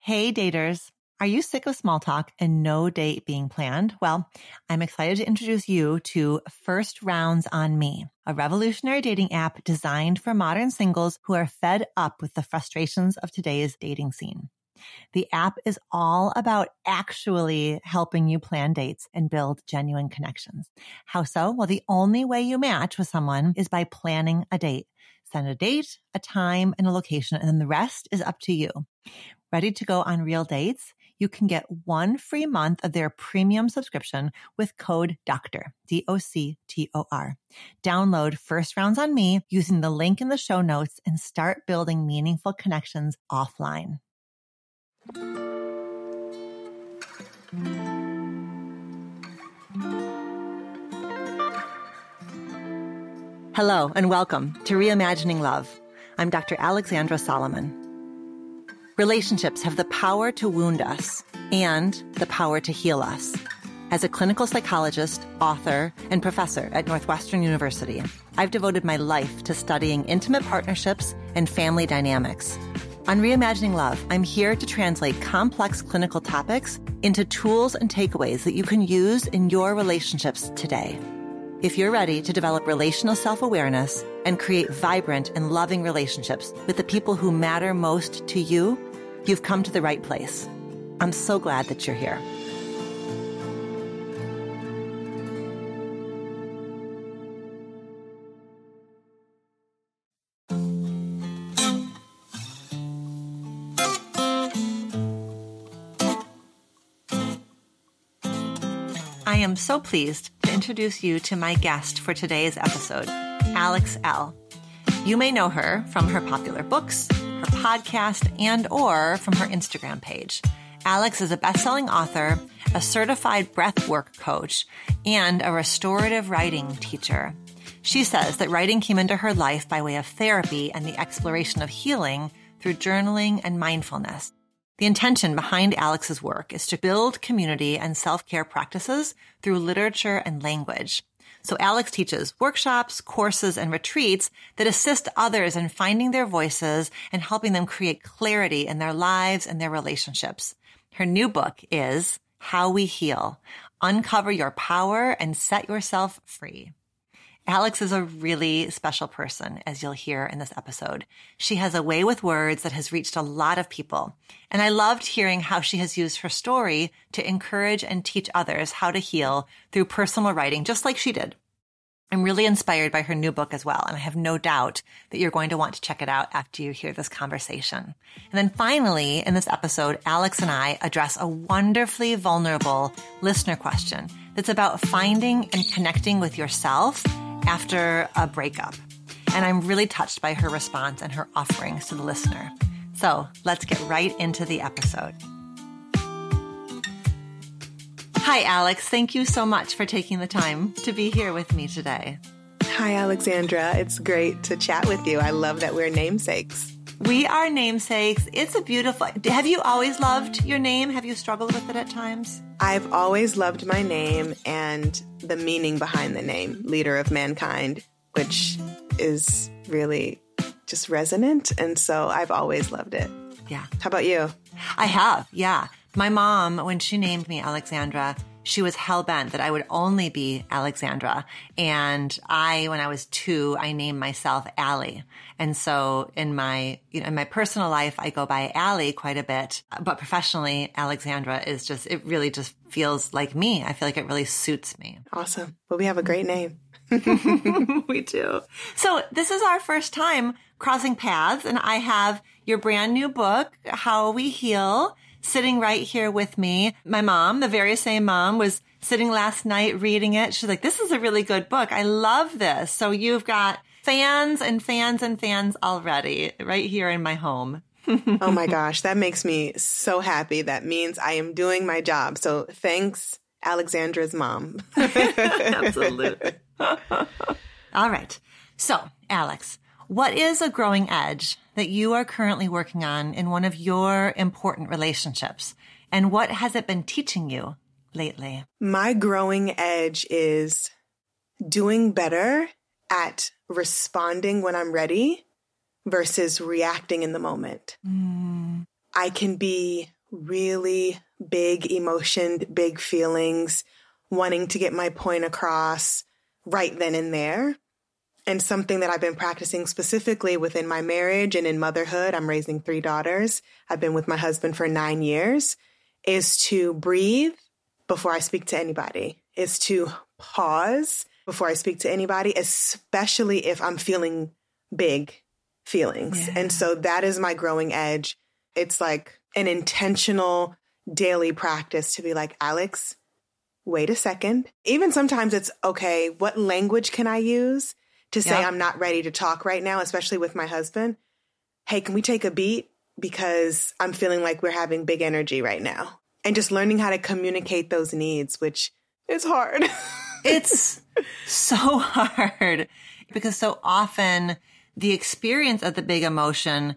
Hey, daters. Are you sick of small talk and no date being planned? Well, I'm excited to introduce you to First Rounds on Me, a revolutionary dating app designed for modern singles who are fed up with the frustrations of today's dating scene. The app is all about actually helping you plan dates and build genuine connections. How so? Well, the only way you match with someone is by planning a date. Send a date, a time, and a location, and then the rest is up to you. Ready to go on real dates? You can get one free month of their premium subscription with code DOCTOR, D-O-C-T-O-R. Download First Rounds on Me using the link in the show notes and start building meaningful connections offline. Hello and welcome to Reimagining Love. I'm Dr. Alexandra Solomon. Relationships have the power to wound us and the power to heal us. As a clinical psychologist, author, and professor at Northwestern University, I've devoted my life to studying intimate partnerships and family dynamics. On Reimagining Love, I'm here to translate complex clinical topics into tools and takeaways that you can use in your relationships today. If you're ready to develop relational self awareness and create vibrant and loving relationships with the people who matter most to you, you've come to the right place. I'm so glad that you're here. I am so pleased to introduce you to my guest for today's episode, Alex Elle. You may know her from her popular books, her podcast, and or from her Instagram page. Alex is a best-selling author, a certified breathwork coach, and a restorative writing teacher. She says that writing came into her life by way of therapy and the exploration of healing through journaling and mindfulness. The intention behind Alex's work is to build community and self-care practices through literature and language. So Alex teaches workshops, courses, and retreats that assist others in finding their voices and helping them create clarity in their lives and their relationships. Her new book is How We Heal. Uncover your power and set yourself free. Alex is a really special person, as you'll hear in this episode. She has a way with words that has reached a lot of people. And I loved hearing how she has used her story to encourage and teach others how to heal through personal writing, just like she did. I'm really inspired by her new book as well, and I have no doubt that you're going to want to check it out after you hear this conversation. And then finally, in this episode, Alex and I address a wonderfully vulnerable listener question that's about finding and connecting with yourself after a breakup. And I'm really touched by her response and her offerings to the listener. So let's get right into the episode. Hi, Alex. Thank you so much for taking the time to be here with me today. Hi, Alexandra. It's great to chat with you. I love that we're namesakes. We are namesakes. It's a beautiful. Have you always loved your name? Have you struggled with it at times? I've always loved my name and the meaning behind the name, Leader of Mankind, which is really just resonant. And so I've always loved it. Yeah. How about you? I have. Yeah. My mom, when she named me Alexandra, she was hell bent that I would only be Alexandra. And I, when I was two, I named myself Allie. And so in my, you know, in my personal life, I go by Allie quite a bit, but professionally, Alexandra is just, it really just feels like me. I feel like it really suits me. Awesome. Well, we have a great name. we do. So this is our first time crossing paths and I have your brand new book, How We Heal sitting right here with me. My mom, the very same mom, was sitting last night reading it. She's like, this is a really good book. I love this. So you've got fans and fans and fans already right here in my home. oh my gosh, that makes me so happy. That means I am doing my job. So thanks, Alexandra's mom. Absolutely. All right. So, Alex, what is a growing edge that you are currently working on in one of your important relationships? And what has it been teaching you lately? My growing edge is doing better at responding when I'm ready versus reacting in the moment. Mm. I can be really big emotioned, big feelings, wanting to get my point across right then and there. And something that I've been practicing specifically within my marriage and in motherhood, I'm raising three daughters. I've been with my husband for nine years, is to breathe before I speak to anybody, is to pause before I speak to anybody, especially if I'm feeling big feelings. Yeah. And so that is my growing edge. It's like an intentional daily practice to be like, Alex, wait a second. Even sometimes it's okay, what language can I use to say I'm not ready to talk right now, especially with my husband? Hey, can we take a beat? Because I'm feeling like we're having big energy right now. And just learning how to communicate those needs, which is hard. it's so hard because so often the experience of the big emotion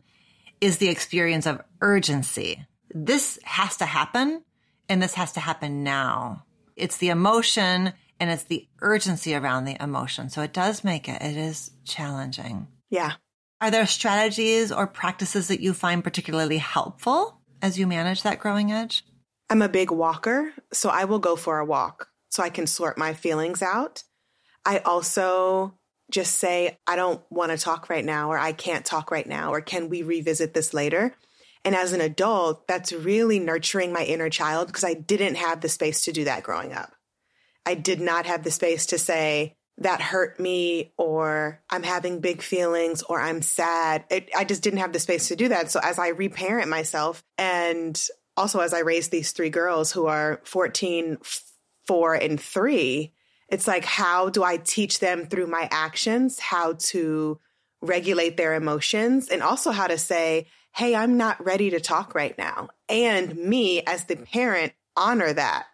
is the experience of urgency. This has to happen and this has to happen now. It's the emotion and it's the urgency around the emotion. So it does make it, it is challenging. Yeah. Are there strategies or practices that you find particularly helpful as you manage that growing edge? I'm a big walker, so I will go for a walk so I can sort my feelings out. I also just say, I don't want to talk right now, or I can't talk right now, or can we revisit this later? And as an adult, that's really nurturing my inner child because I didn't have the space to do that growing up. I did not have the space to say, that hurt me, or I'm having big feelings, or I'm sad. It, I just didn't have the space to do that. So as I reparent myself, and also as I raise these three girls who are 14, four, and three, it's like, how do I teach them through my actions how to regulate their emotions and also how to say, Hey, I'm not ready to talk right now. And me as the parent, honor that.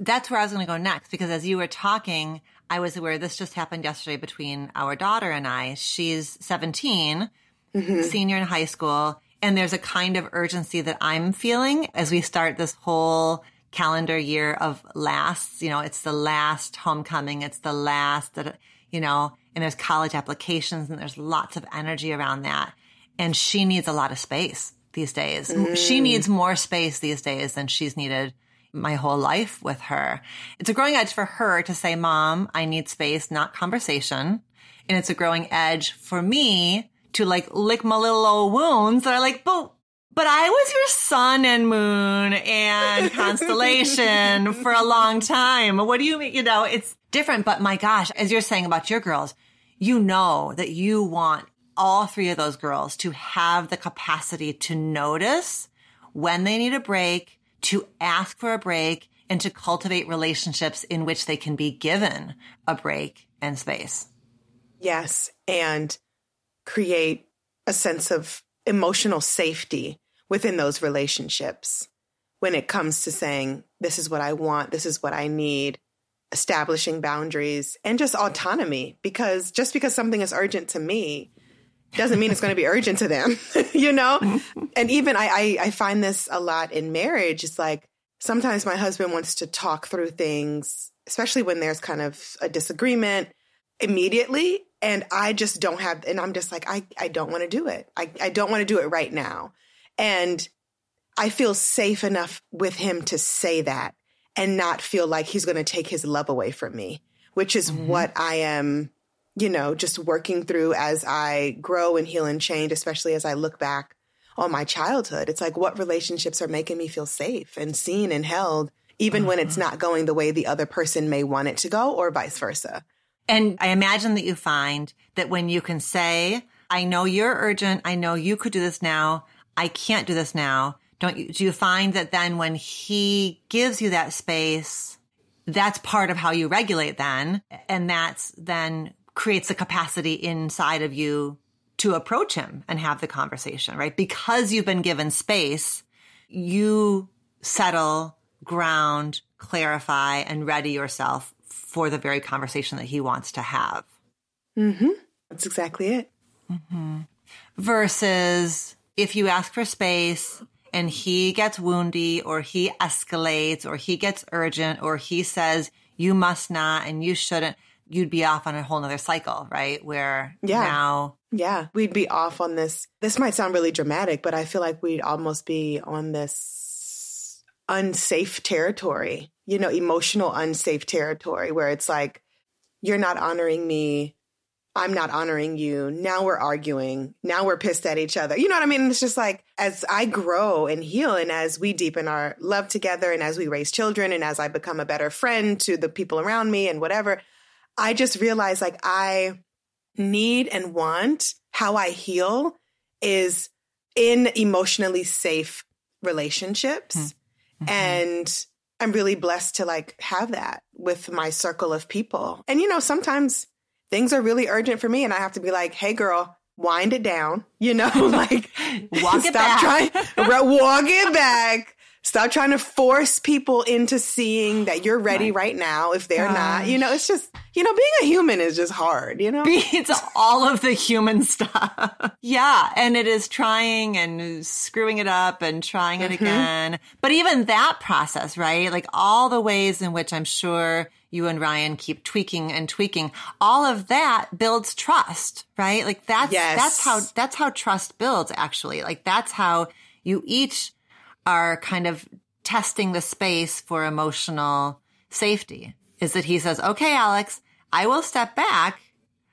That's where I was going to go next because as you were talking, I was aware this just happened yesterday between our daughter and I. She's 17, mm-hmm. senior in high school. And there's a kind of urgency that I'm feeling as we start this whole calendar year of lasts. You know, it's the last homecoming. It's the last that, you know, and there's college applications and there's lots of energy around that. And she needs a lot of space these days. Mm. She needs more space these days than she's needed my whole life with her. It's a growing edge for her to say, mom, I need space, not conversation. And it's a growing edge for me to like lick my little old wounds that are like, but but I was your sun and moon and constellation for a long time. What do you mean? You know, it's different, but my gosh, as you're saying about your girls, you know that you want all three of those girls to have the capacity to notice when they need a break, to ask for a break, and to cultivate relationships in which they can be given a break and space. Yes. And create a sense of emotional safety within those relationships when it comes to saying, this is what I want, this is what I need, establishing boundaries and just autonomy. Because just because something is urgent to me doesn't mean it's going to be urgent to them, you know? and even I, I, I find this a lot in marriage. It's like sometimes my husband wants to talk through things, especially when there's kind of a disagreement immediately. And I just don't have, and I'm just like, I, I don't want to do it. I, I don't want to do it right now. And I feel safe enough with him to say that and not feel like he's going to take his love away from me, which is mm-hmm. what I am, you know, just working through as I grow and heal and change, especially as I look back on my childhood. It's like what relationships are making me feel safe and seen and held, even mm-hmm. when it's mm-hmm. not going the way the other person may want it to go or vice versa. And I imagine that you find that when you can say, I know you're urgent. I know you could do this now. I can't do this now. Don't you, do you find that then when he gives you that space, that's part of how you regulate then. And that's then creates a capacity inside of you to approach him and have the conversation, right? Because you've been given space, you settle, ground, clarify, and ready yourself for the very conversation that he wants to have. Mm-hmm. That's exactly it. Mm-hmm. Versus if you ask for space and he gets woundy or he escalates or he gets urgent or he says you must not and you shouldn't, you'd be off on a whole nother cycle, right? Where yeah. now Yeah, we'd be off on this. This might sound really dramatic, but I feel like we'd almost be on this unsafe territory, you know, emotional unsafe territory where it's like, you're not honoring me. I'm not honoring you. Now we're arguing. Now we're pissed at each other. You know what I mean? It's just like as I grow and heal and as we deepen our love together and as we raise children and as I become a better friend to the people around me and whatever, I just realize like I need and want how I heal is in emotionally safe relationships. Mm-hmm. And I'm really blessed to like have that with my circle of people. And you know, sometimes things are really urgent for me and I have to be like, hey girl, wind it down, you know, like walk it back. trying, walk it back. Stop trying to force people into seeing that you're ready right, right now if they're Gosh. not. You know, it's just, you know, being a human is just hard, you know? It's all of the human stuff. yeah. And it is trying and screwing it up and trying it mm-hmm. again. But even that process, right? Like all the ways in which I'm sure you and Ryan keep tweaking and tweaking, all of that builds trust, right? Like that's, yes. that's how, that's how trust builds actually. Like that's how you each are kind of testing the space for emotional safety is that he says, okay, Alex, I will step back.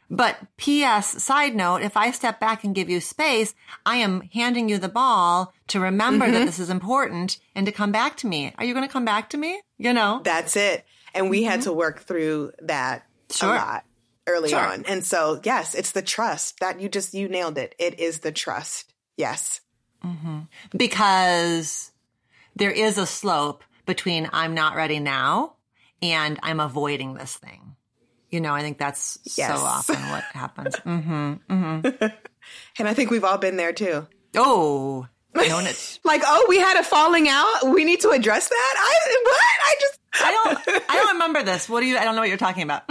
But P.S. side note, if I step back and give you space, I am handing you the ball to remember mm-hmm. that this is important and to come back to me. Are you going to come back to me? You know? That's it. And we mm-hmm. had to work through that sure. a lot early sure. on. And so, yes, it's the trust that you just, you nailed it. It is the trust. Yes. Mm-hmm. Because there is a slope between I'm not ready now and I'm avoiding this thing. You know, I think that's yes. so often what happens. Mm-hmm, mm-hmm. and I think we've all been there too. Oh, like, oh, we had a falling out. We need to address that. I what? I just I don't I don't remember this. What do you? I don't know what you're talking about.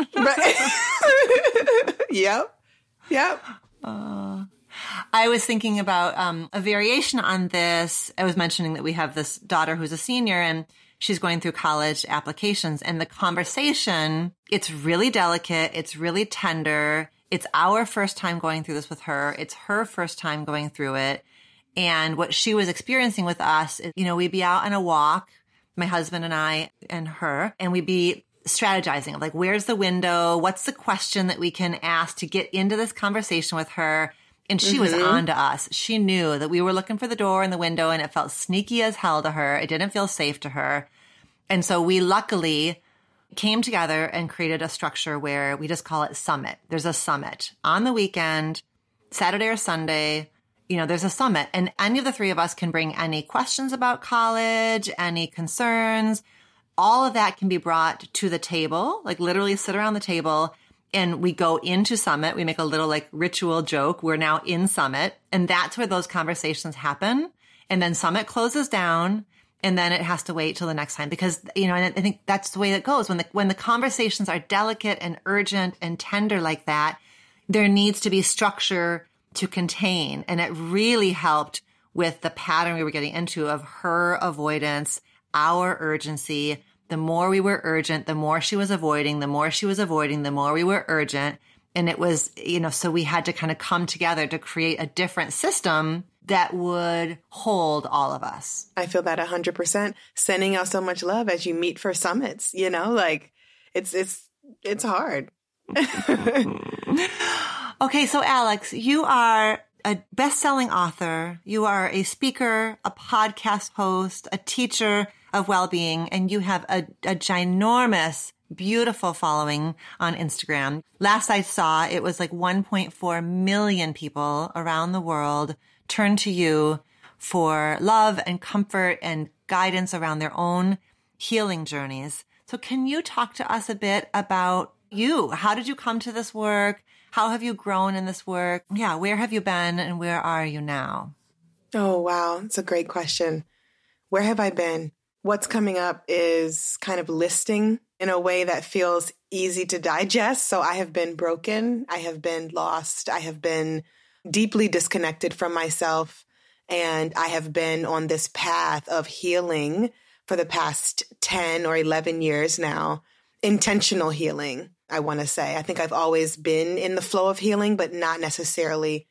yep. Yep. Uh, I was thinking about um, a variation on this. I was mentioning that we have this daughter who's a senior and she's going through college applications and the conversation, it's really delicate. It's really tender. It's our first time going through this with her. It's her first time going through it. And what she was experiencing with us is, you know, we'd be out on a walk, my husband and I and her, and we'd be strategizing of like, where's the window? What's the question that we can ask to get into this conversation with her? And she mm-hmm. was on to us. She knew that we were looking for the door and the window and it felt sneaky as hell to her. It didn't feel safe to her. And so we luckily came together and created a structure where we just call it summit. There's a summit on the weekend, Saturday or Sunday. You know, there's a summit and any of the three of us can bring any questions about college, any concerns. All of that can be brought to the table, like literally sit around the table and we go into summit. We make a little like ritual joke. We're now in summit and that's where those conversations happen. And then summit closes down and then it has to wait till the next time because, you know, and I think that's the way it goes. When the, when the conversations are delicate and urgent and tender like that, there needs to be structure to contain. And it really helped with the pattern we were getting into of her avoidance, our urgency, the more we were urgent, the more she was avoiding, the more she was avoiding, the more we were urgent. And it was, you know, so we had to kind of come together to create a different system that would hold all of us. I feel that 100%. Sending out so much love as you meet for summits, you know, like it's, it's, it's hard. okay. So Alex, you are a best-selling author. You are a speaker, a podcast host, a teacher, of well-being and you have a, a ginormous beautiful following on Instagram. Last I saw, it was like 1.4 million people around the world turn to you for love and comfort and guidance around their own healing journeys. So can you talk to us a bit about you? How did you come to this work? How have you grown in this work? Yeah. Where have you been and where are you now? Oh, wow. It's a great question. Where have I been? What's coming up is kind of listing in a way that feels easy to digest. So I have been broken. I have been lost. I have been deeply disconnected from myself. And I have been on this path of healing for the past 10 or 11 years now, intentional healing. I want to say. I think I've always been in the flow of healing, but not necessarily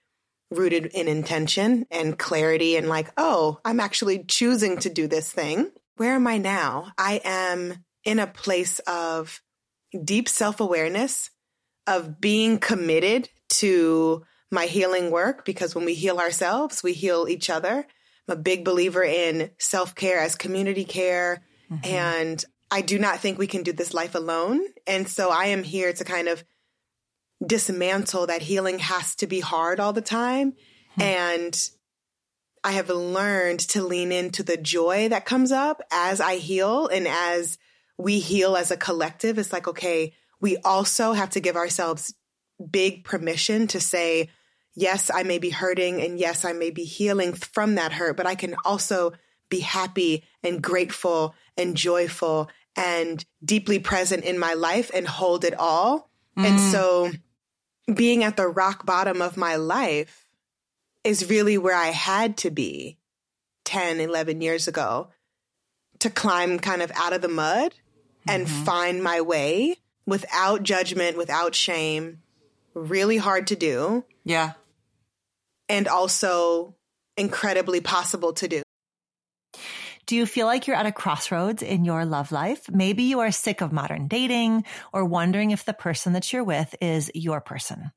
rooted in intention and clarity and like, oh, I'm actually choosing to do this thing. Where am I now? I am in a place of deep self awareness, of being committed to my healing work, because when we heal ourselves, we heal each other. I'm a big believer in self care as community care. Mm-hmm. And I do not think we can do this life alone. And so I am here to kind of dismantle that healing has to be hard all the time. Hmm. And I have learned to lean into the joy that comes up as I heal and as we heal as a collective. It's like, okay, we also have to give ourselves big permission to say, yes, I may be hurting and yes, I may be healing from that hurt, but I can also be happy and grateful and joyful and deeply present in my life and hold it all. Mm. And so being at the rock bottom of my life is really where I had to be 10, 11 years ago to climb kind of out of the mud and mm-hmm. find my way without judgment, without shame. Really hard to do. Yeah. And also incredibly possible to do. Do you feel like you're at a crossroads in your love life? Maybe you are sick of modern dating or wondering if the person that you're with is your person.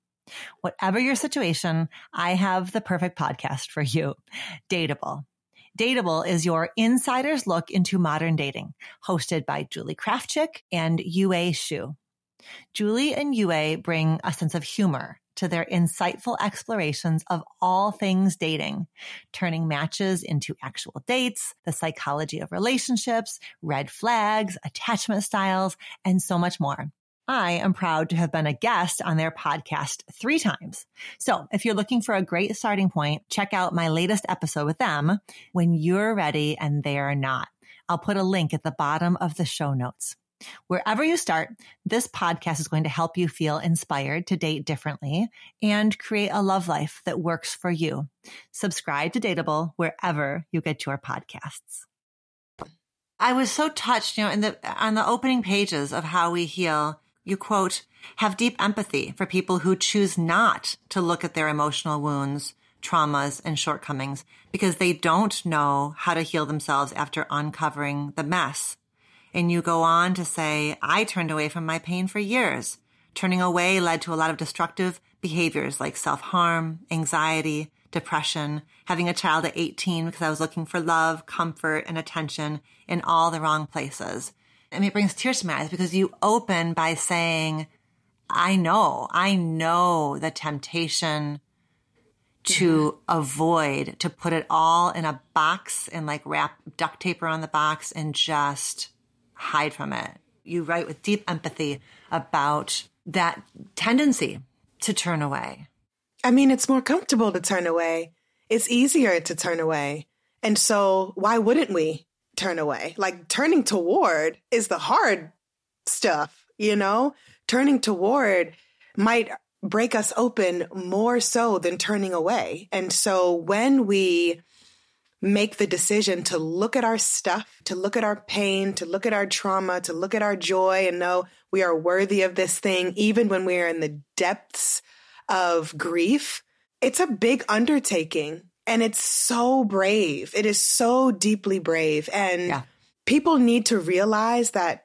Whatever your situation, I have the perfect podcast for you. Dateable. Dateable is your insider's look into modern dating, hosted by Julie Krafchick and Yue Xu. Julie and Yue bring a sense of humor to their insightful explorations of all things dating, turning matches into actual dates, the psychology of relationships, red flags, attachment styles, and so much more. I am proud to have been a guest on their podcast three times. So if you're looking for a great starting point, check out my latest episode with them when you're ready and they're not. I'll put a link at the bottom of the show notes. Wherever you start, this podcast is going to help you feel inspired to date differently and create a love life that works for you. Subscribe to Dateable wherever you get your podcasts. I was so touched, you know, in the on the opening pages of How We Heal, you quote, have deep empathy for people who choose not to look at their emotional wounds, traumas, and shortcomings because they don't know how to heal themselves after uncovering the mess and you go on to say, I turned away from my pain for years. Turning away led to a lot of destructive behaviors like self-harm, anxiety, depression, having a child at 18 because I was looking for love, comfort, and attention in all the wrong places. And it brings tears to my eyes because you open by saying, I know, I know the temptation to mm-hmm. avoid, to put it all in a box and like wrap duct tape around the box and just hide from it. You write with deep empathy about that tendency to turn away. I mean, it's more comfortable to turn away. It's easier to turn away. And so why wouldn't we turn away? Like turning toward is the hard stuff, you know? Turning toward might break us open more so than turning away. And so when we make the decision to look at our stuff, to look at our pain, to look at our trauma, to look at our joy and know we are worthy of this thing, even when we are in the depths of grief, it's a big undertaking. And it's so brave. It is so deeply brave. And yeah. people need to realize that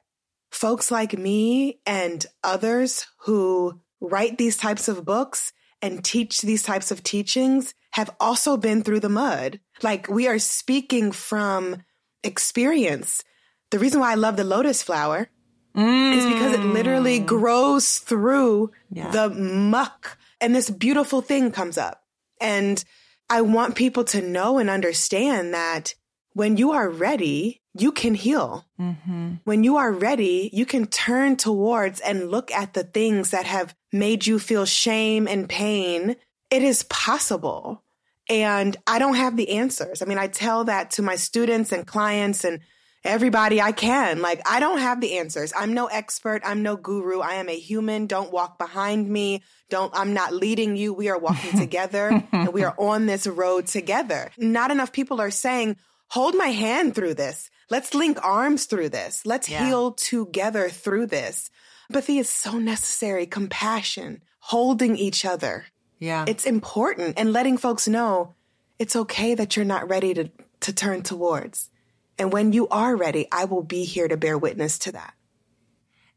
folks like me and others who write these types of books and teach these types of teachings have also been through the mud. Like we are speaking from experience. The reason why I love the lotus flower mm. is because it literally mm. grows through yeah. the muck and this beautiful thing comes up. And I want people to know and understand that when you are ready, you can heal. Mm-hmm. When you are ready, you can turn towards and look at the things that have made you feel shame and pain. It is possible. And I don't have the answers. I mean, I tell that to my students and clients and everybody I can. Like, I don't have the answers. I'm no expert. I'm no guru. I am a human. Don't walk behind me. Don't, I'm not leading you. We are walking together and we are on this road together. Not enough people are saying, hold my hand through this. Let's link arms through this. Let's yeah. heal together through this. Empathy is so necessary. Compassion, holding each other. Yeah. It's important and letting folks know it's okay that you're not ready to, to turn towards. And when you are ready, I will be here to bear witness to that.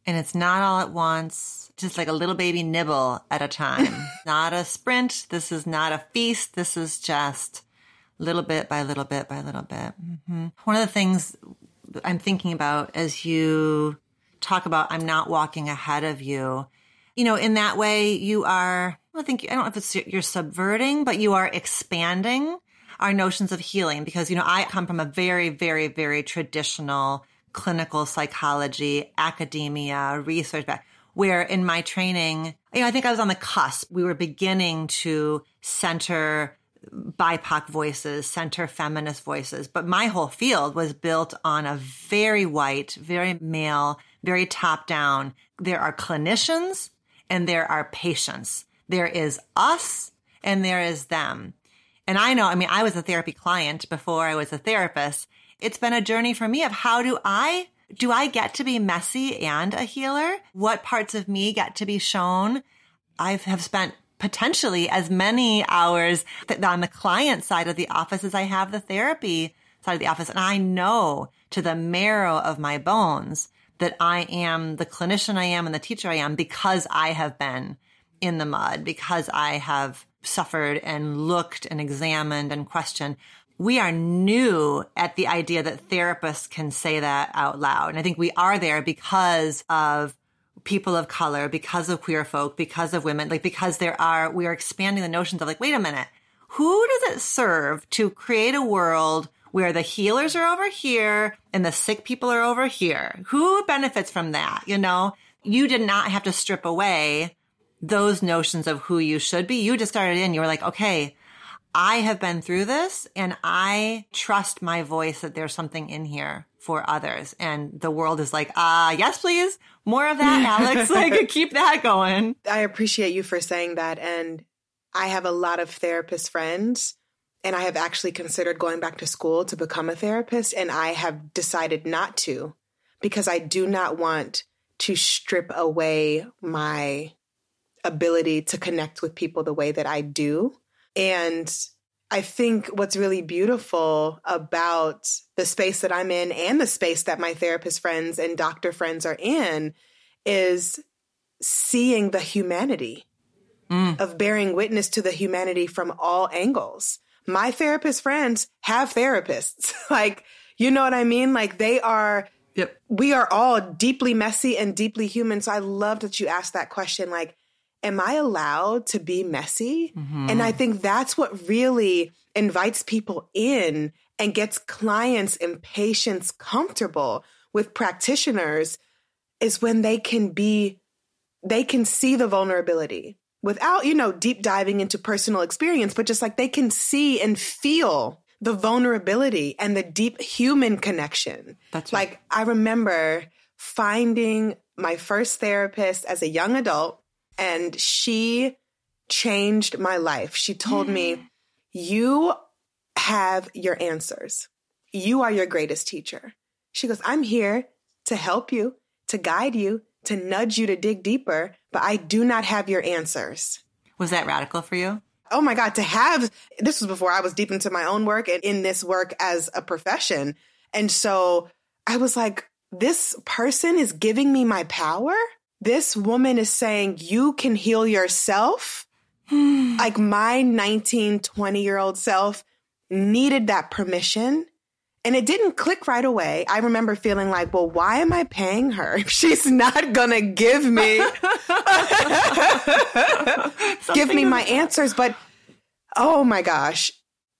And it's not all at once, just like a little baby nibble at a time. not a sprint. This is not a feast. This is just little bit by little bit by little bit. Mm-hmm. One of the things I'm thinking about as you talk about, I'm not walking ahead of you. You know, in that way, you are, I think, I don't know if it's you're subverting, but you are expanding our notions of healing because, you know, I come from a very, very, very traditional clinical psychology, academia, research back, where in my training, you know, I think I was on the cusp. We were beginning to center BIPOC voices, center feminist voices. But my whole field was built on a very white, very male, very top down. There are clinicians and there are patients. There is us and there is them. And I know, I mean, I was a therapy client before I was a therapist. It's been a journey for me of how do I, do I get to be messy and a healer? What parts of me get to be shown? I have spent potentially as many hours on the client side of the office as I have the therapy side of the office. And I know to the marrow of my bones that I am the clinician I am and the teacher I am because I have been in the mud, because I have suffered and looked and examined and questioned. We are new at the idea that therapists can say that out loud. And I think we are there because of people of color, because of queer folk, because of women, like because there are, we are expanding the notions of like, wait a minute, who does it serve to create a world where the healers are over here and the sick people are over here? Who benefits from that? You know, you did not have to strip away those notions of who you should be. You just started in, you were like, okay, I have been through this and I trust my voice that there's something in here for others. And the world is like, ah, uh, yes, please. More of that, Alex. like keep that going. I appreciate you for saying that. And I have a lot of therapist friends and I have actually considered going back to school to become a therapist. And I have decided not to because I do not want to strip away my ability to connect with people the way that I do and I think what's really beautiful about the space that I'm in and the space that my therapist friends and doctor friends are in is seeing the humanity mm. of bearing witness to the humanity from all angles. My therapist friends have therapists. like, you know what I mean? Like they are Yep. We are all deeply messy and deeply human. So I love that you asked that question. Like, am I allowed to be messy? Mm-hmm. And I think that's what really invites people in and gets clients and patients comfortable with practitioners is when they can be, they can see the vulnerability without, you know, deep diving into personal experience, but just like they can see and feel the vulnerability and the deep human connection. That's right. Like I remember finding my first therapist as a young adult and she changed my life. She told me, hmm. You have your answers. You are your greatest teacher. She goes, I'm here to help you, to guide you, to nudge you to dig deeper, but I do not have your answers. Was that radical for you? Oh my God, to have this was before I was deep into my own work and in this work as a profession. And so I was like, this person is giving me my power this woman is saying you can heal yourself. like my 19, 20 year old self needed that permission. And it didn't click right away. I remember feeling like, well, why am I paying her if she's not going to give me give me my answers? But oh my gosh,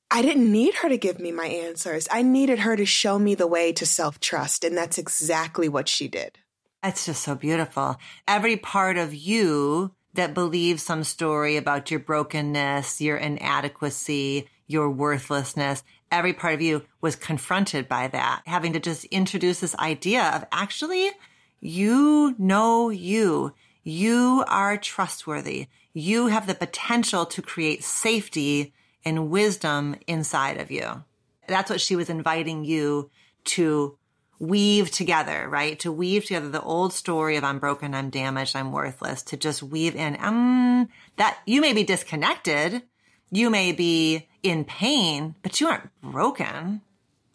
I didn't need her to give me my answers. I needed her to show me the way to self-trust, and that's exactly what she did. That's just so beautiful. Every part of you that believes some story about your brokenness, your inadequacy, your worthlessness, every part of you was confronted by that, having to just introduce this idea of actually, you know you. You are trustworthy. You have the potential to create safety and wisdom inside of you. That's what she was inviting you to weave together, right? To weave together the old story of I'm broken, I'm damaged, I'm worthless, to just weave in, um, that you may be disconnected. You may be in pain, but you aren't broken.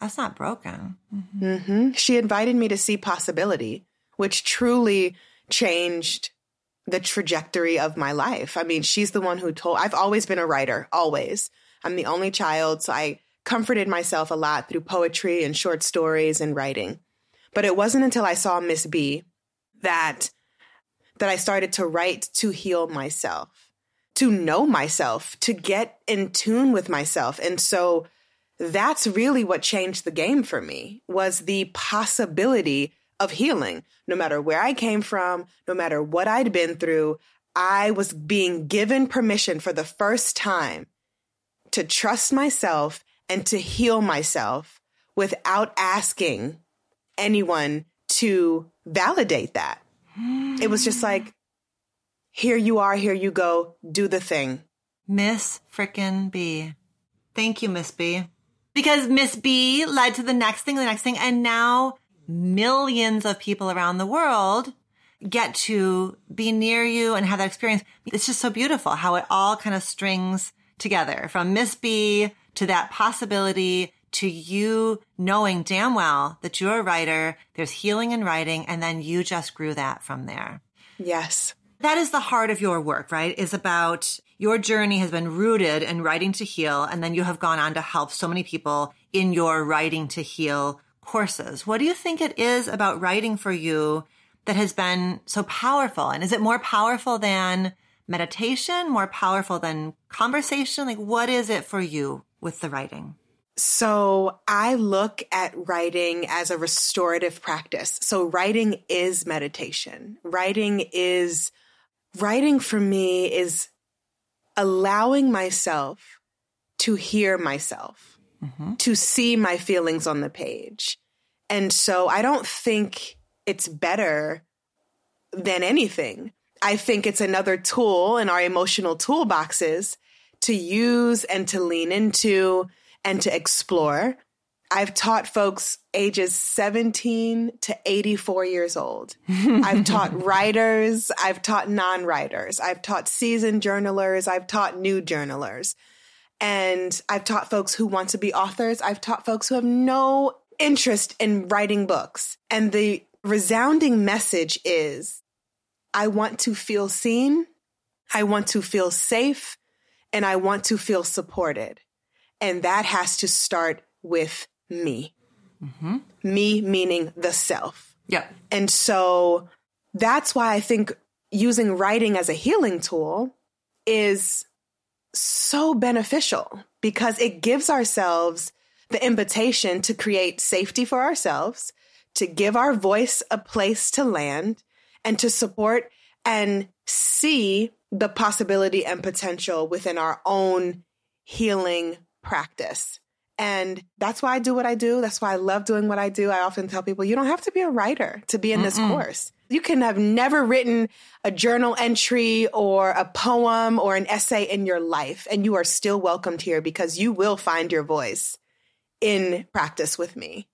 That's not broken. Mm-hmm. Mm-hmm. She invited me to see possibility, which truly changed the trajectory of my life. I mean, she's the one who told, I've always been a writer, always. I'm the only child, so I comforted myself a lot through poetry and short stories and writing. But it wasn't until I saw Miss B that that I started to write to heal myself, to know myself, to get in tune with myself. And so that's really what changed the game for me was the possibility of healing. No matter where I came from, no matter what I'd been through, I was being given permission for the first time to trust myself and to heal myself without asking anyone to validate that. It was just like, here you are, here you go, do the thing. Miss frickin' B. Thank you, Miss B. Because Miss B led to the next thing, the next thing, and now millions of people around the world get to be near you and have that experience. It's just so beautiful how it all kind of strings together from Miss B to that possibility to you knowing damn well that you're a writer, there's healing in writing, and then you just grew that from there. Yes. That is the heart of your work, right? Is about your journey has been rooted in writing to heal, and then you have gone on to help so many people in your writing to heal courses. What do you think it is about writing for you that has been so powerful? And is it more powerful than meditation, more powerful than conversation? Like, what is it for you with the writing? So I look at writing as a restorative practice. So writing is meditation. Writing is, writing for me is allowing myself to hear myself, mm-hmm. to see my feelings on the page. And so I don't think it's better than anything. I think it's another tool in our emotional toolboxes to use and to lean into and to explore. I've taught folks ages 17 to 84 years old. I've taught writers, I've taught non writers, I've taught seasoned journalers, I've taught new journalers. And I've taught folks who want to be authors, I've taught folks who have no interest in writing books. And the resounding message is I want to feel seen, I want to feel safe, and I want to feel supported. And that has to start with me. Mm-hmm. Me meaning the self. Yeah. And so that's why I think using writing as a healing tool is so beneficial because it gives ourselves the invitation to create safety for ourselves, to give our voice a place to land, and to support and see the possibility and potential within our own healing practice. And that's why I do what I do. That's why I love doing what I do. I often tell people, you don't have to be a writer to be in this Mm-mm. course. You can have never written a journal entry or a poem or an essay in your life, and you are still welcomed here because you will find your voice in practice with me.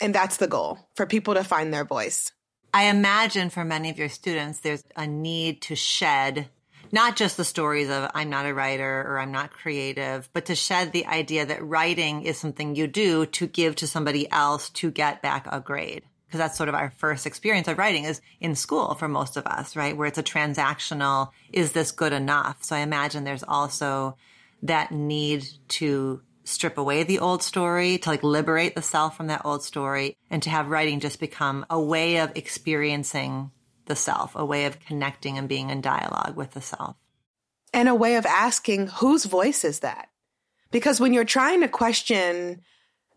And that's the goal for people to find their voice. I imagine for many of your students, there's a need to shed not just the stories of I'm not a writer or I'm not creative, but to shed the idea that writing is something you do to give to somebody else to get back a grade. Because that's sort of our first experience of writing is in school for most of us, right? Where it's a transactional, is this good enough? So I imagine there's also that need to strip away the old story, to like liberate the self from that old story, and to have writing just become a way of experiencing the self, a way of connecting and being in dialogue with the self. And a way of asking, whose voice is that? Because when you're trying to question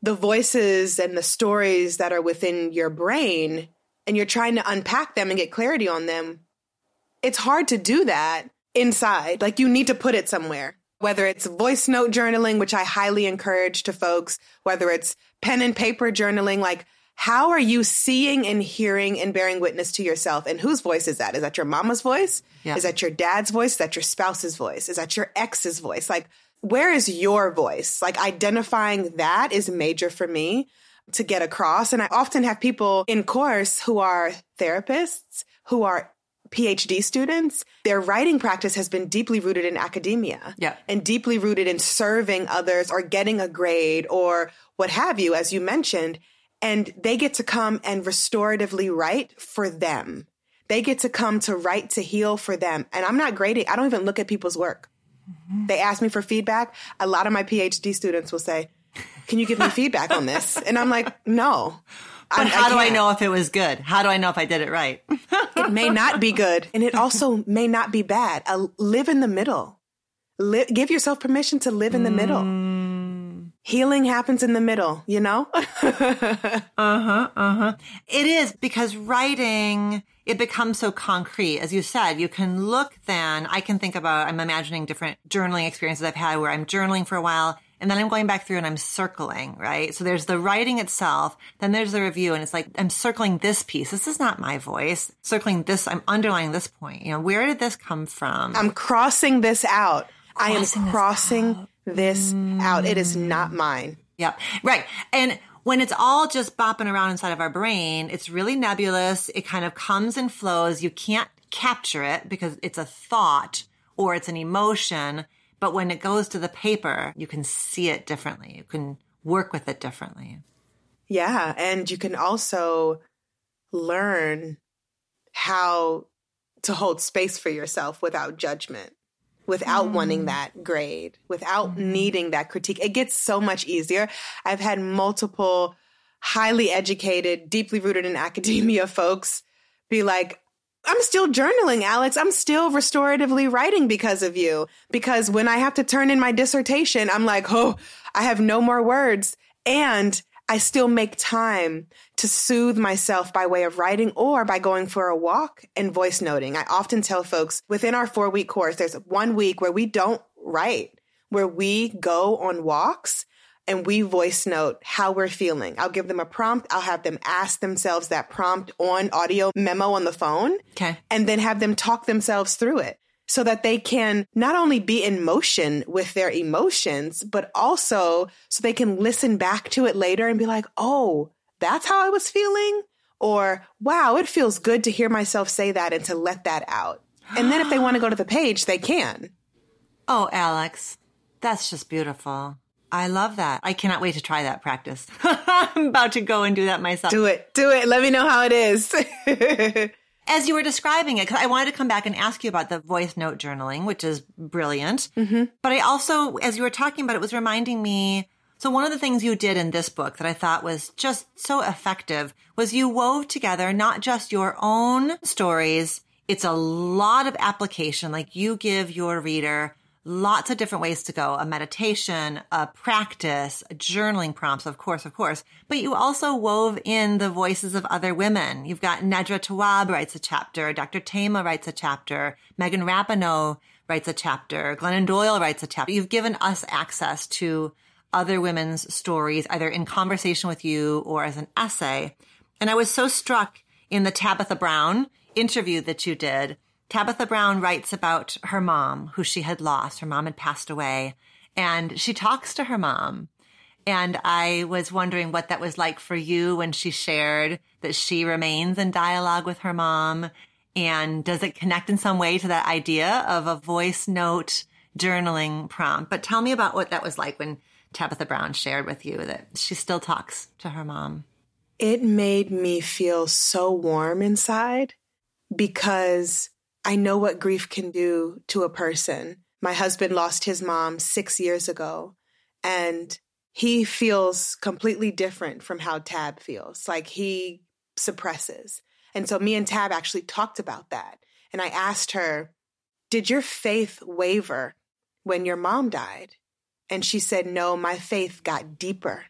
the voices and the stories that are within your brain and you're trying to unpack them and get clarity on them, it's hard to do that inside. Like you need to put it somewhere whether it's voice note journaling, which I highly encourage to folks, whether it's pen and paper journaling, like how are you seeing and hearing and bearing witness to yourself? And whose voice is that? Is that your mama's voice? Yeah. Is that your dad's voice? Is that your spouse's voice? Is that your ex's voice? Like, where is your voice? Like identifying that is major for me. to get across. And I often have people in course who are therapists, who are PhD students, their writing practice has been deeply rooted in academia yeah. and deeply rooted in serving others or getting a grade or what have you, as you mentioned. And they get to come and restoratively write for them. They get to come to write to heal for them. And I'm not grading. I don't even look at people's work. Mm-hmm. They ask me for feedback. A lot of my PhD students will say, can you give me feedback on this? And I'm like, no. But I, how I do I know if it was good? How do I know if I did it right? it may not be good, and it also may not be bad. Uh, live in the middle. Live, give yourself permission to live in the middle. Healing happens in the middle, you know? uh huh, uh huh. It is because writing, it becomes so concrete. As you said, you can look then, I can think about, I'm imagining different journaling experiences I've had where I'm journaling for a while and then I'm going back through and I'm circling, right? So there's the writing itself, then there's the review, and it's like, I'm circling this piece. This is not my voice. Circling this, I'm underlining this point. You know, where did this come from? I'm crossing this out. Crossing I am crossing this, out. out. It is not mm. mine. Yep. Right. And when it's all just bopping around inside of our brain, it's really nebulous. It kind of comes and flows. You can't capture it because it's a thought or it's an emotion. But when it goes to the paper, you can see it differently. You can work with it differently. Yeah. And you can also learn how to hold space for yourself without judgment, without mm. wanting that grade, without mm. needing that critique. It gets so much easier. I've had multiple highly educated, deeply rooted in academia folks be like, I'm still journaling, Alex. I'm still restoratively writing because of you. Because when I have to turn in my dissertation, I'm like, oh, I have no more words. And I still make time to soothe myself by way of writing or by going for a walk and voice noting. I often tell folks within our four week course, there's one week where we don't write, where we go on walks and we voice note how we're feeling. I'll give them a prompt. I'll have them ask themselves that prompt on audio memo on the phone. Okay. And then have them talk themselves through it so that they can not only be in motion with their emotions, but also so they can listen back to it later and be like, oh, that's how I was feeling. Or, wow, it feels good to hear myself say that and to let that out. And then if they want to go to the page, they can. Oh, Alex, that's just beautiful. I love that. I cannot wait to try that practice. I'm about to go and do that myself. Do it. Do it. Let me know how it is. As you were describing it, because I wanted to come back and ask you about the voice note journaling, which is brilliant. Mm-hmm. But I also, as you were talking about it, was reminding me. So one of the things you did in this book that I thought was just so effective was you wove together not just your own stories. It's a lot of application. Like you give your reader lots of different ways to go a meditation, a practice, journaling prompts, of course, of course. But you also wove in the voices of other women. You've got Nedra Tawwab writes a chapter, Dr. Thema writes a chapter, Megan Rapinoe writes a chapter, Glennon Doyle writes a chapter. You've given us access to other women's stories, either in conversation with you or as an essay. And I was so struck in the Tabitha Brown interview that you did Tabitha Brown writes about her mom, who she had lost. Her mom had passed away, and she talks to her mom. And I was wondering what that was like for you when she shared that she remains in dialogue with her mom. And does it connect in some way to that idea of a voice note journaling prompt? But tell me about what that was like when Tabitha Brown shared with you that she still talks to her mom. It made me feel so warm inside because I know what grief can do to a person. My husband lost his mom six years ago, and he feels completely different from how Tab feels. Like he suppresses. And so me and Tab actually talked about that. And I asked her, Did your faith waver when your mom died? And she said, No, my faith got deeper.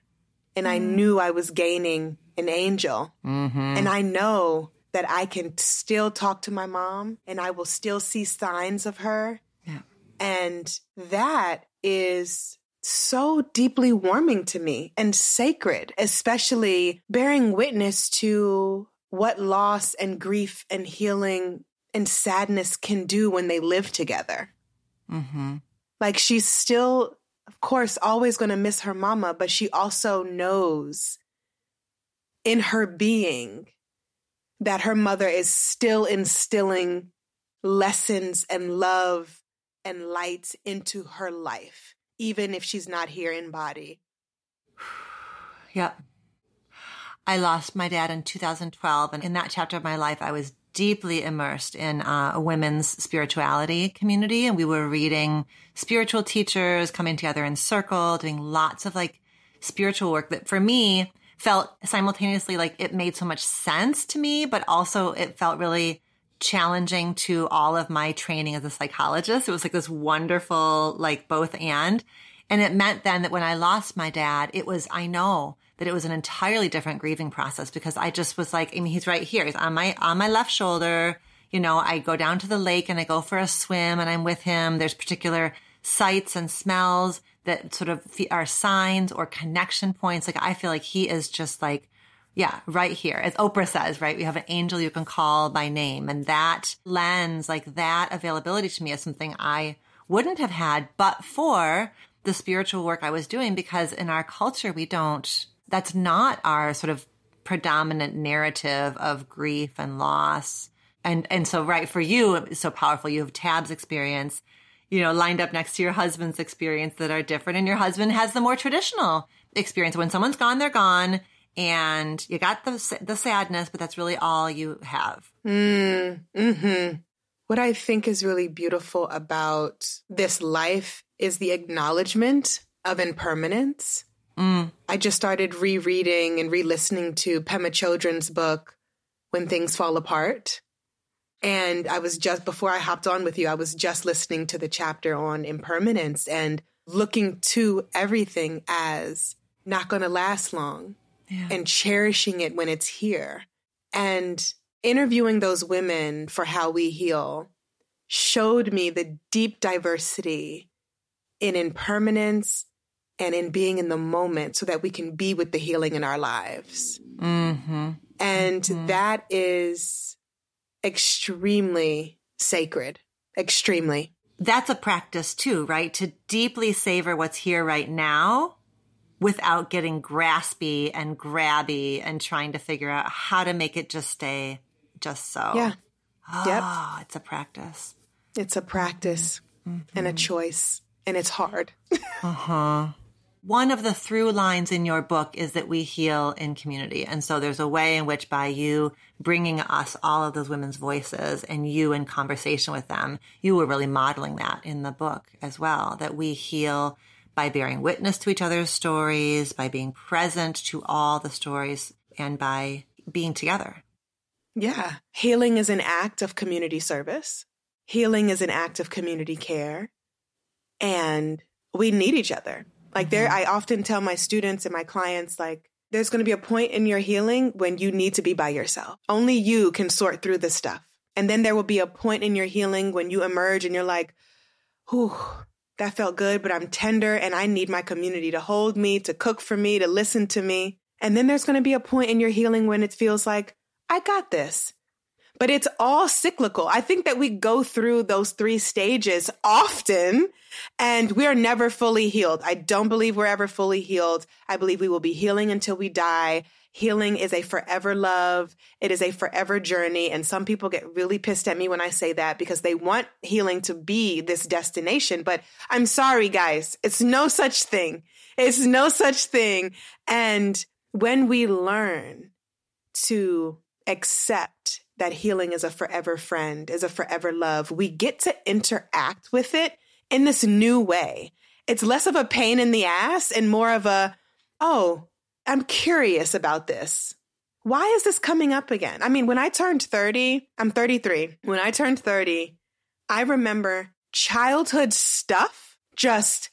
And mm. I knew I was gaining an angel. Mm-hmm. And I know that I can still talk to my mom and I will still see signs of her. Yeah. And that is so deeply warming to me and sacred, especially bearing witness to what loss and grief and healing and sadness can do when they live together. Mm-hmm. Like she's still, of course, always going to miss her mama, but she also knows in her being that her mother is still instilling lessons and love and light into her life, even if she's not here in body. Yeah. I lost my dad in 2012. And in that chapter of my life, I was deeply immersed in uh, a women's spirituality community. And we were reading spiritual teachers coming together in circle, doing lots of like spiritual work that for me felt simultaneously like it made so much sense to me, but also it felt really challenging to all of my training as a psychologist. It was like this wonderful, like both and. And it meant then that when I lost my dad, it was, I know that it was an entirely different grieving process because I just was like, I mean, he's right here. He's on my, on my left shoulder. You know, I go down to the lake and I go for a swim and I'm with him. There's particular sights and smells that sort of are signs or connection points. Like I feel like he is just like, yeah, right here. As Oprah says, right? We have an angel you can call by name. And that lens, like that availability to me is something I wouldn't have had but for the spiritual work I was doing because in our culture, we don't, that's not our sort of predominant narrative of grief and loss. And, and so, right, for you, it's so powerful. You have Tab's experience, you know, lined up next to your husband's experience that are different. And your husband has the more traditional experience. When someone's gone, they're gone. And you got the, the sadness, but that's really all you have. Mm, hmm What I think is really beautiful about this life is the acknowledgement of impermanence. Mm. I just started rereading and re listening to Pema Chodron's book, When Things Fall Apart. And I was just, before I hopped on with you, I was just listening to the chapter on impermanence and looking to everything as not going to last long yeah. and cherishing it when it's here. And interviewing those women for How We Heal showed me the deep diversity in impermanence and in being in the moment so that we can be with the healing in our lives. Mm-hmm. And mm-hmm. That is extremely sacred, extremely. That's a practice too, right? To deeply savor what's here right now without getting graspy and grabby and trying to figure out how to make it just stay just so. Yeah. Oh, yep. It's a practice. It's a practice mm-hmm. and a choice and it's hard. uh huh. One of the through lines in your book is that we heal in community. And so there's a way in which by you bringing us all of those women's voices and you in conversation with them, you were really modeling that in the book as well, that we heal by bearing witness to each other's stories, by being present to all the stories and by being together. Yeah. Healing is an act of community service. Healing is an act of community care and we need each other. Like there, mm-hmm. I often tell my students and my clients, like, there's going to be a point in your healing when you need to be by yourself. Only you can sort through this stuff. And then there will be a point in your healing when you emerge and you're like, whew, that felt good, but I'm tender and I need my community to hold me, to cook for me, to listen to me. And then there's going to be a point in your healing when it feels like, I got this but it's all cyclical. I think that we go through those three stages often and we are never fully healed. I don't believe we're ever fully healed. I believe we will be healing until we die. Healing is a forever love. It is a forever journey. And some people get really pissed at me when I say that because they want healing to be this destination. But I'm sorry, guys. It's no such thing. It's no such thing. And when we learn to accept that healing is a forever friend, is a forever love, we get to interact with it in this new way. It's less of a pain in the ass and more of a, oh, I'm curious about this. Why is this coming up again? I mean, when I turned 30, I'm 33. When I turned 30, I remember childhood stuff just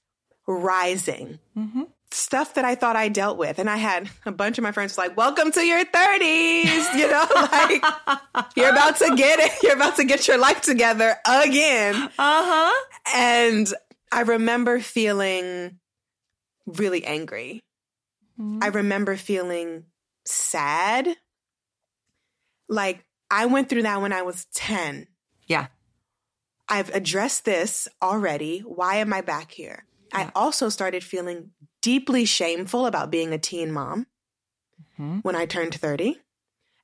rising. Mm-hmm stuff that I thought I dealt with. And I had a bunch of my friends like, welcome to your 30s, you know, like you're about to get it. You're about to get your life together again. Uh-huh. And I remember feeling really angry. Mm-hmm. I remember feeling sad. Like I went through that when I was 10. Yeah. I've addressed this already. Why am I back here? Yeah. I also started feeling deeply shameful about being a teen mom. mm-hmm. when I turned 30.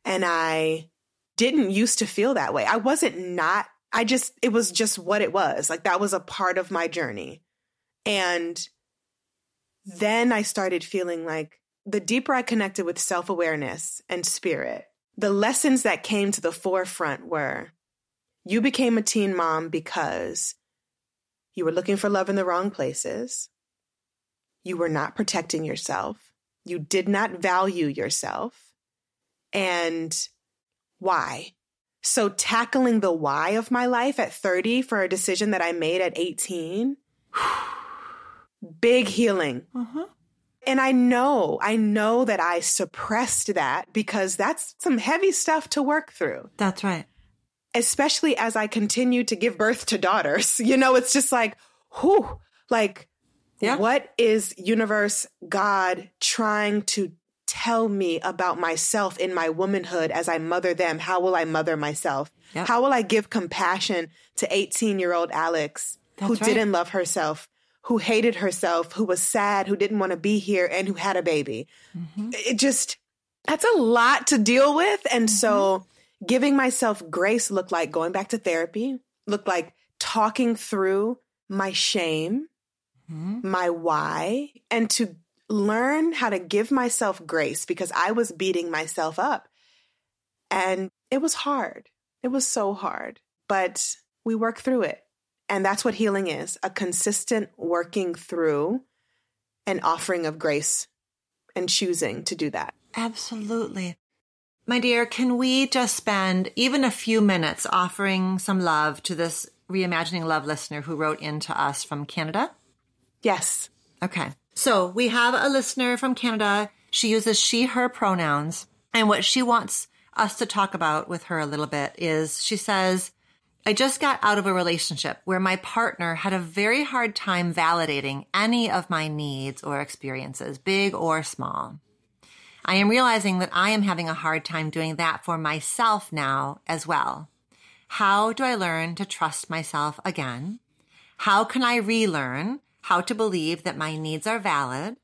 And I didn't used to feel that way. I wasn't not, I just, it was just what it was. Like that was a part of my journey. And then I started feeling like the deeper I connected with self awareness and spirit, the lessons that came to the forefront were you became a teen mom because you were looking for love in the wrong places. You were not protecting yourself. You did not value yourself. And why? So, tackling the why of my life at 30 for a decision that I made at 18, big healing. Uh-huh. And I know, I know that I suppressed that because that's some heavy stuff to work through. That's right. Especially as I continue to give birth to daughters. You know, it's just like, whew, like, yeah. what is universe, God trying to tell me about myself in my womanhood as I mother them? How will I mother myself? Yep. How will I give compassion to 18 year old Alex That's who right. didn't love herself, who hated herself, who was sad, who didn't want to be here, and who had a baby? Mm-hmm. It just, that's a lot to deal with. And mm-hmm. so giving myself grace looked like going back to therapy, looked like talking through my shame, mm-hmm. my why, and to learn how to give myself grace because I was beating myself up. And it was hard. It was so hard, but we work through it. And that's what healing is a consistent working through an offering of grace and choosing to do that. Absolutely. My dear, can we just spend even a few minutes offering some love to this Reimagining Love listener who wrote in to us from Canada? Yes. Okay. So we have a listener from Canada. She uses she, her pronouns. And what she wants us to talk about with her a little bit is she says, I just got out of a relationship where my partner had a very hard time validating any of my needs or experiences, big or small. I am realizing that I am having a hard time doing that for myself now as well. How do I learn to trust myself again? How can I relearn how to believe that my needs are valid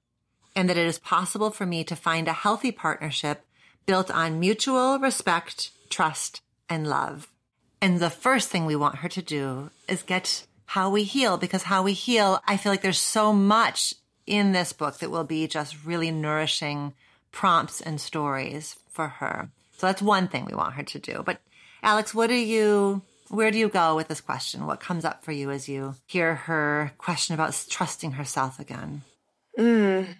and that it is possible for me to find a healthy partnership built on mutual respect, trust, and love. And the first thing we want her to do is get how we heal because how we heal, I feel like there's so much in this book that will be just really nourishing prompts and stories for her. So that's one thing we want her to do. But Alex, what do you where do you go with this question? What comes up for you as you hear her question about trusting herself again? Mm,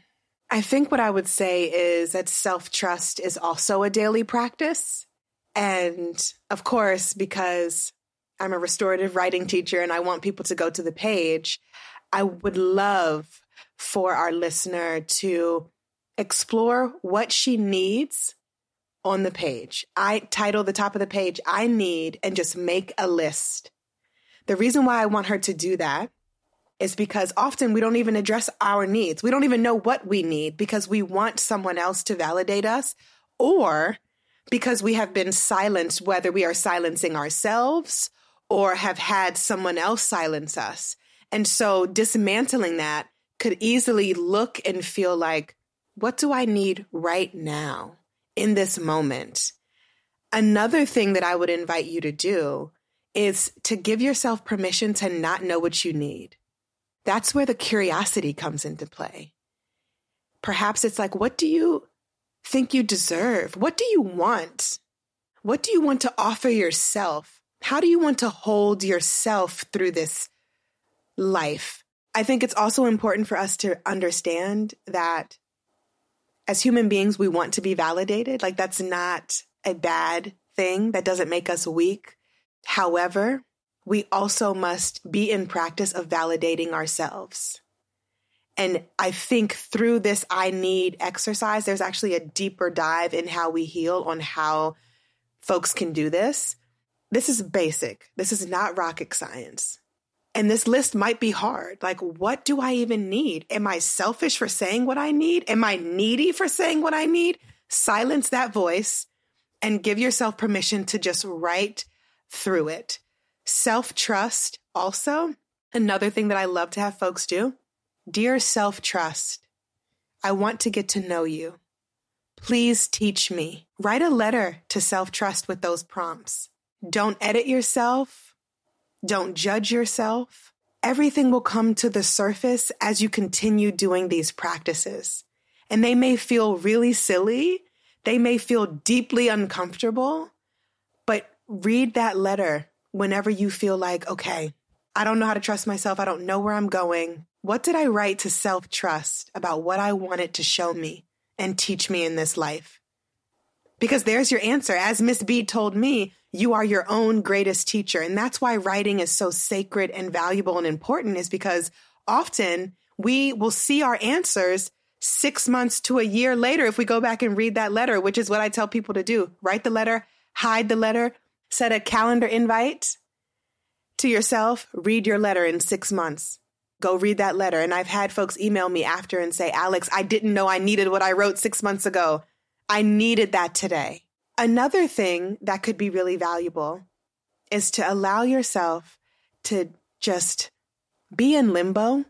I think what I would say is that self trust is also a daily practice. And of course, because I'm a restorative writing teacher and I want people to go to the page, I would love for our listener to explore what she needs on the page. I title the top of the page, I need, and just make a list. The reason why I want her to do that is because often we don't even address our needs. We don't even know what we need because we want someone else to validate us or because we have been silenced, whether we are silencing ourselves or have had someone else silence us. And so dismantling that could easily look and feel like, what do I need right now? In this moment. Another thing that I would invite you to do is to give yourself permission to not know what you need. That's where the curiosity comes into play. Perhaps it's like, what do you think you deserve? What do you want? What do you want to offer yourself? How do you want to hold yourself through this life? I think it's also important for us to understand that as human beings, we want to be validated. Like that's not a bad thing. That doesn't make us weak. However, we also must be in practice of validating ourselves. And I think through this I need exercise, there's actually a deeper dive in how we heal on how folks can do this. This is basic. This is not rocket science. And this list might be hard. Like, what do I even need? Am I selfish for saying what I need? Am I needy for saying what I need? Silence that voice and give yourself permission to just write through it. Self trust, also, another thing that I love to have folks do. Dear self trust, I want to get to know you. Please teach me. Write a letter to self trust with those prompts. Don't edit yourself. Don't judge yourself. Everything will come to the surface as you continue doing these practices. And they may feel really silly. They may feel deeply uncomfortable, but read that letter whenever you feel like, okay, I don't know how to trust myself. I don't know where I'm going. What did I write to self trust about what I wanted to show me and teach me in this life? Because there's your answer. As Miss B told me, you are your own greatest teacher. And that's why writing is so sacred and valuable and important is because often we will see our answers six months to a year later if we go back and read that letter, which is what I tell people to do. Write the letter, hide the letter, set a calendar invite to yourself, read your letter in six months. Go read that letter. And I've had folks email me after and say, Alex, I didn't know I needed what I wrote six months ago. I needed that today. Another thing that could be really valuable is to allow yourself to just be in limbo.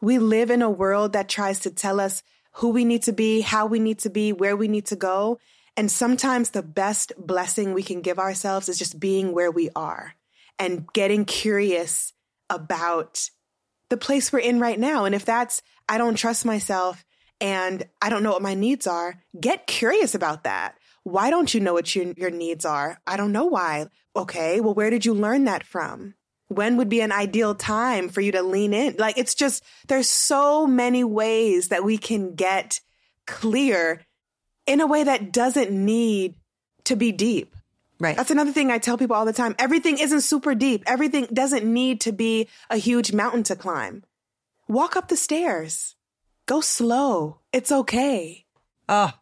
We live in a world that tries to tell us who we need to be, how we need to be, where we need to go. And sometimes the best blessing we can give ourselves is just being where we are and getting curious about the place we're in right now. And if that's, I don't trust myself and I don't know what my needs are, get curious about that. Why don't you know what your, your needs are? I don't know why. Okay, well, where did you learn that from? When would be an ideal time for you to lean in? Like, it's just, there's so many ways that we can get clear in a way that doesn't need to be deep. Right. That's another thing I tell people all the time. Everything isn't super deep. Everything doesn't need to be a huge mountain to climb. Walk up the stairs. Go slow. It's okay. Oh,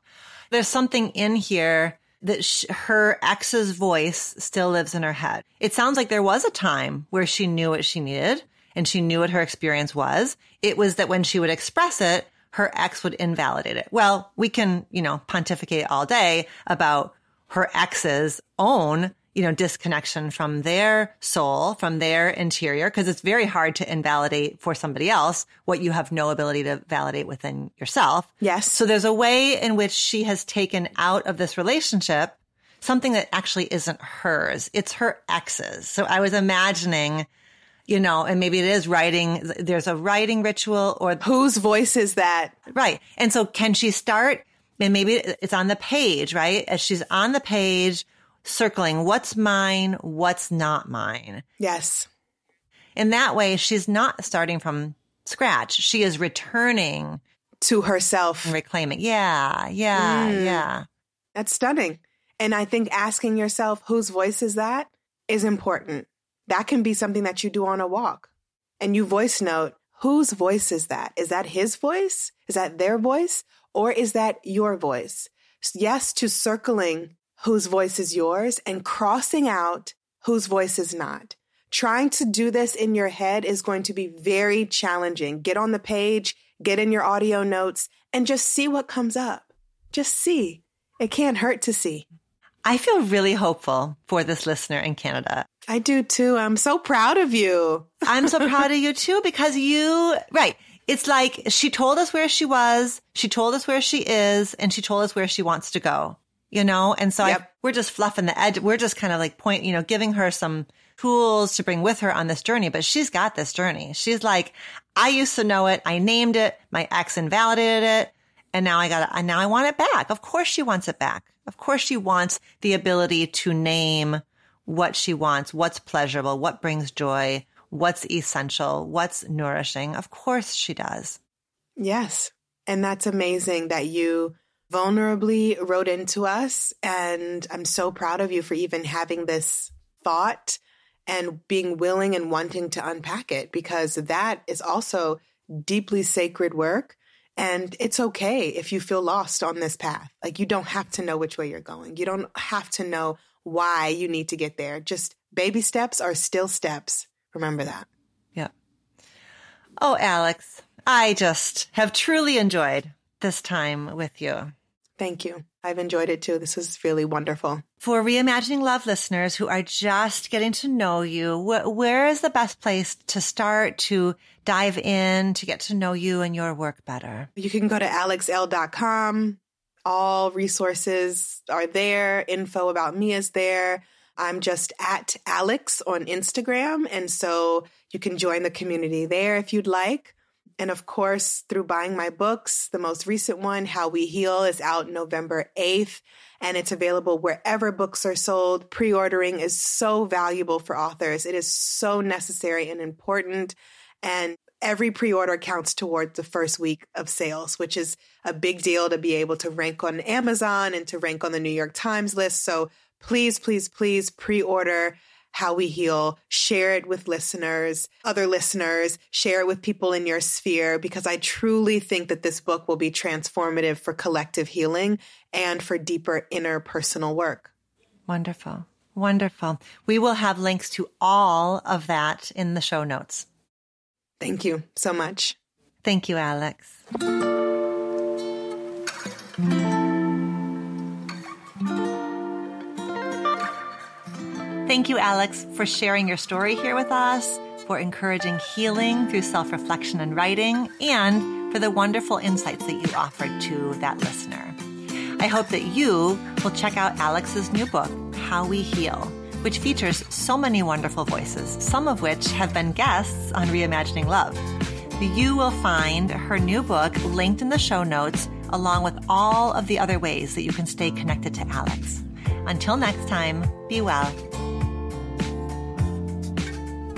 there's something in here that her ex's voice still lives in her head. It sounds like there was a time where she knew what she needed and she knew what her experience was. It was that when she would express it, her ex would invalidate it. Well, we can, you know, pontificate all day about her ex's own, you know, disconnection from their soul, from their interior, because it's very hard to invalidate for somebody else what you have no ability to validate within yourself. Yes. So there's a way in which she has taken out of this relationship something that actually isn't hers. It's her ex's. So I was imagining, you know, and maybe it is writing, there's a writing ritual or whose voice is that? Right. And so can she start and maybe it's on the page, right? As she's on the page, circling what's mine, what's not mine. Yes. In that way, she's not starting from scratch. She is returning to herself and reclaiming. Yeah, yeah, mm. yeah. That's stunning. And I think asking yourself whose voice is that is important. That can be something that you do on a walk and you voice note whose voice is that? Is that his voice? Is that their voice? Or is that your voice? Yes, to circling whose voice is yours and crossing out whose voice is not. Trying to do this in your head is going to be very challenging. Get on the page, get in your audio notes, and just see what comes up. Just see. It can't hurt to see. I feel really hopeful for this listener in Canada. I do too. I'm so proud of you. I'm so proud of you too because you, right it's like she told us where she was, she told us where she is, and she told us where she wants to go, you know? And so yep. I, we're just fluffing the edge. We're just kind of like point, you know, giving her some tools to bring with her on this journey, but she's got this journey. She's like, I used to know it. I named it. My ex invalidated it. And now I got it. And now I want it back. Of course she wants it back. Of course she wants the ability to name what she wants, what's pleasurable, what brings joy, what's essential, what's nourishing. Of course she does. Yes. And that's amazing that you vulnerably wrote into us. And I'm so proud of you for even having this thought and being willing and wanting to unpack it because that is also deeply sacred work. And it's okay if you feel lost on this path. Like you don't have to know which way you're going. You don't have to know why you need to get there. Just baby steps are still steps. Remember that. Yeah. Oh, Alex, I just have truly enjoyed this time with you. Thank you. I've enjoyed it too. This is really wonderful. For Reimagining Love listeners who are just getting to know you, wh- where is the best place to start to dive in to get to know you and your work better? You can go to alexelle.com All resources are there. Info about me is there. I'm just at Alex on Instagram. And so you can join the community there if you'd like. And of course, through buying my books, the most recent one, How We Heal, is out November 8th, and it's available wherever books are sold. Pre ordering is so valuable for authors. It is so necessary and important. And every pre order counts towards the first week of sales, which is a big deal to be able to rank on Amazon and to rank on the New York Times list. So please, please, please pre order how we heal, share it with listeners, other listeners, share it with people in your sphere, because I truly think that this book will be transformative for collective healing and for deeper inner personal work. Wonderful. Wonderful. We will have links to all of that in the show notes. Thank you so much. Thank you, Alex. Thank you, Alex, for sharing your story here with us, for encouraging healing through self reflection and writing, and for the wonderful insights that you offered to that listener. I hope that you will check out Alex's new book, How We Heal, which features so many wonderful voices, some of which have been guests on Reimagining Love. You will find her new book linked in the show notes, along with all of the other ways that you can stay connected to Alex. Until next time, be well.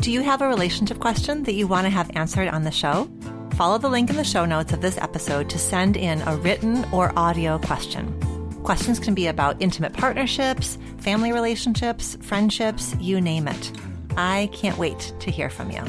Do you have a relationship question that you want to have answered on the show? Follow the link in the show notes of this episode to send in a written or audio question. Questions can be about intimate partnerships, family relationships, friendships, you name it. I can't wait to hear from you.